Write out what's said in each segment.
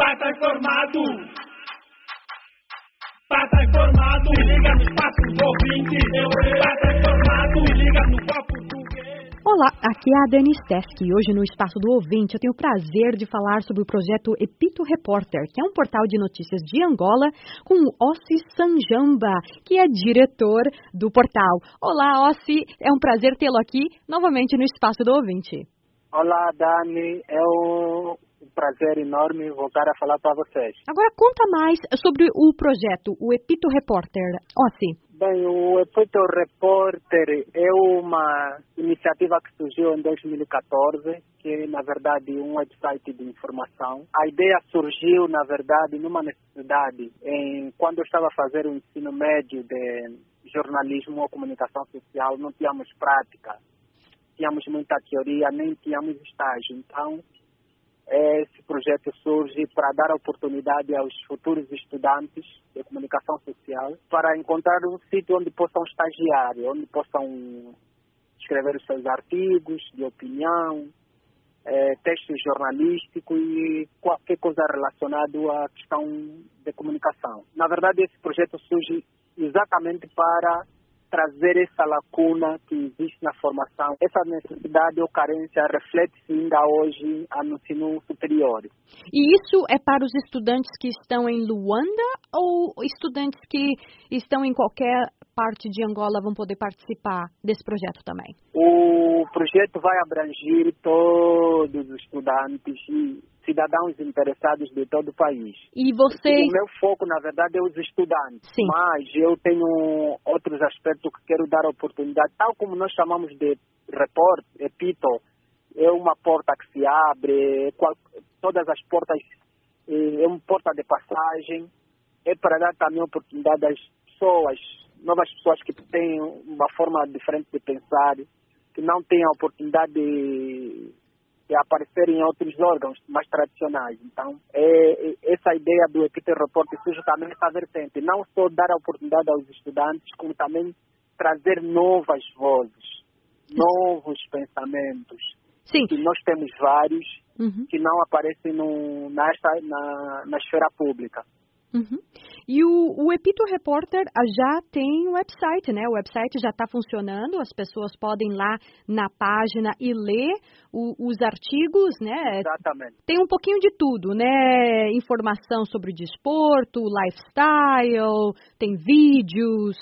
Pata informado. Pata informado. Se liga no espaço do ouvinte. Pata informado. Se liga no copo do Olá, aqui é a Dani Stesk e hoje no Espaço do Ouvinte eu tenho o prazer de falar sobre o projeto Epito Reporter, que é um portal de notícias de Angola com o Ossi Sanjamba, que é diretor do portal. Olá, Ossi, é um prazer tê-lo aqui novamente no Espaço do Ouvinte. Olá, Dani, é um prazer enorme voltar a falar para vocês. Agora conta mais sobre o projeto, o Epito Reporter. Ossi. Bem, o Epito Repórter é uma iniciativa que surgiu em 2014, que é, na verdade, um website de informação. A ideia surgiu, na verdade, numa necessidade, em, quando eu estava a fazer o ensino médio de jornalismo ou comunicação social, não tínhamos prática, tínhamos muita teoria, nem tínhamos estágio. Então, esse projeto surge para dar oportunidade aos futuros estudantes de comunicação social para encontrar um sítio onde possam estagiar, onde possam escrever os seus artigos de opinião, é, textos jornalísticos e qualquer coisa relacionada à questão de comunicação. Na verdade, esse projeto surge exatamente para trazer essa lacuna que existe na formação, essa necessidade ou carência reflete-se ainda hoje no ensino superior. E isso é para os estudantes que estão em Luanda ou estudantes que estão em qualquer parte de Angola vão poder participar desse projeto também? O projeto vai abranger todos os estudantes e cidadãos interessados de todo o país. E você... O meu foco, na verdade, é os estudantes. Sim. Mas eu tenho outros aspectos que quero dar oportunidade, tal como nós chamamos de report, epito, é uma porta que se abre, qual, todas as portas, é uma porta de passagem, é para dar também oportunidade às pessoas, novas pessoas que têm uma forma diferente de pensar, que não têm a oportunidade de e aparecer em outros órgãos mais tradicionais. Então, é, é essa ideia do Equity Report surge também essa vertente, não só dar a oportunidade aos estudantes, como também trazer novas vozes, novos pensamentos. Sim. Que nós temos vários uhum. que não aparecem no, na, na, na esfera pública. Uhum. E o, o Epito Repórter ah, já tem o website, né? O website já está funcionando, as pessoas podem ir lá na página e ler o, os artigos, né? Exatamente. Tem um pouquinho de tudo, né? Informação sobre desporto, lifestyle, tem vídeos.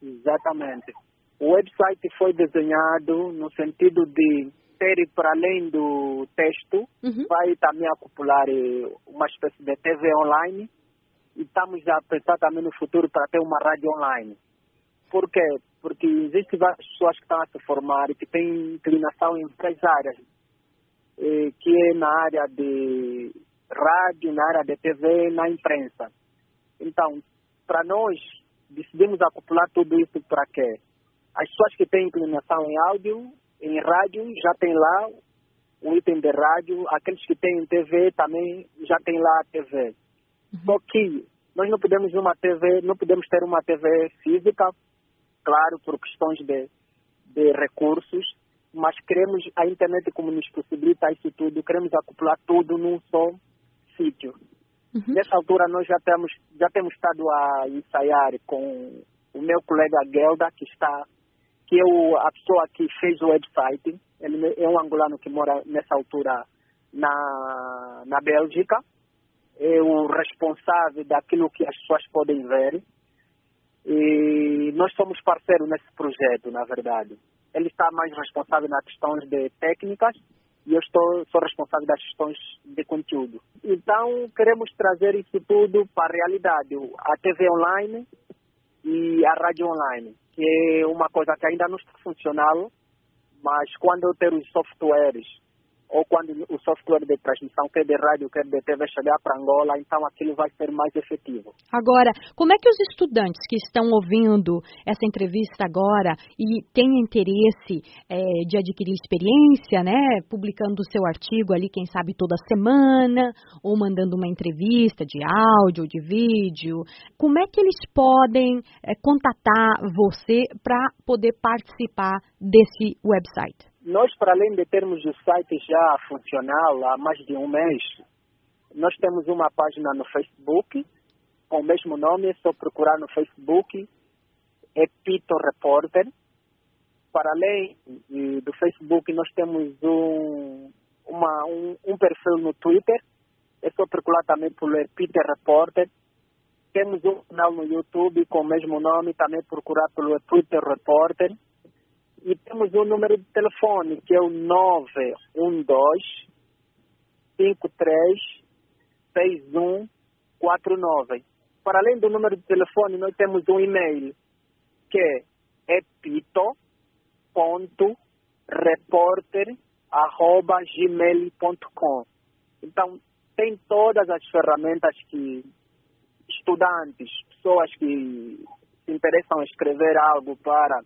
Exatamente. O website foi desenhado no sentido de ter, para além do texto, uhum. vai também acumular eh, uma espécie de TV online e estamos a pensar também no futuro para ter uma rádio online. Por quê? Porque existem várias pessoas que estão a se formar e que têm inclinação em várias áreas, que é na área de rádio, na área de TV, na imprensa. Então, para nós, decidimos acoplar tudo isso para quê? As pessoas que têm inclinação em áudio, em rádio, já tem lá o item de rádio, aqueles que têm TV também já tem lá a TV. Só que nós não podemos uma TV, não podemos ter uma TV física, claro, por questões de, de recursos, mas queremos a internet como nos possibilita isso tudo, queremos acoplar tudo num só sítio. Uhum. Nessa altura nós já temos já temos estado a ensaiar com o meu colega Gelda, que está que é o, a pessoa que fez o website. Ele é um angolano que mora nessa altura na, na Bélgica é o responsável daquilo que as pessoas podem ver. E nós somos parceiros nesse projeto, na verdade. Ele está mais responsável nas questões de técnicas e eu estou, sou responsável das questões de conteúdo. Então, queremos trazer isso tudo para a realidade. A TV online e a rádio online, que é uma coisa que ainda não está funcional, mas quando eu ter os softwares ou quando o software de transmissão, quer de rádio, quer de TV, chegar para Angola, então aquilo vai ser mais efetivo. Agora, como é que os estudantes que estão ouvindo essa entrevista agora e têm interesse é, de adquirir experiência, né, publicando o seu artigo ali, quem sabe toda semana, ou mandando uma entrevista de áudio, de vídeo, como é que eles podem é, contatar você para poder participar desse website? Nós, para além de termos o site já funcional há mais de um mês, nós temos uma página no Facebook, com o mesmo nome, é só procurar no Facebook, é Pito Repórter. Para além do Facebook, nós temos um, uma, um, um, perfil no Twitter, é só procurar também por Peter Repórter. Temos um canal no YouTube com o mesmo nome, também procurar pelo Twitter Repórter. E temos um número de telefone, que é o 912 53 6149. Para além do número de telefone, nós temos um e-mail que é epito.reporter.gmail.com Então, tem todas as ferramentas que estudantes, pessoas que se interessam em escrever algo para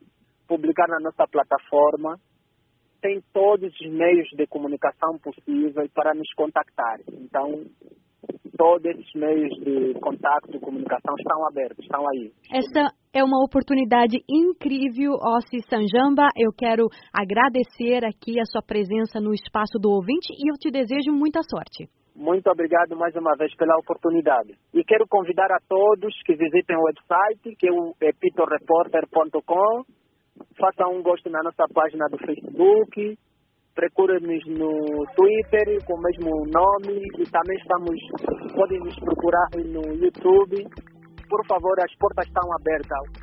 publicar na nossa plataforma, tem todos os meios de comunicação possíveis para nos contactar. Então, todos esses meios de contato e comunicação estão abertos, estão aí. Essa é uma oportunidade incrível, Ossi Sanjamba. Eu quero agradecer aqui a sua presença no espaço do ouvinte e eu te desejo muita sorte. Muito obrigado mais uma vez pela oportunidade. E quero convidar a todos que visitem o website, que é o pitorreporter.com. Façam um gosto na nossa página do Facebook, procurem-nos no Twitter com o mesmo nome e também estamos, podem nos procurar no YouTube. Por favor, as portas estão abertas.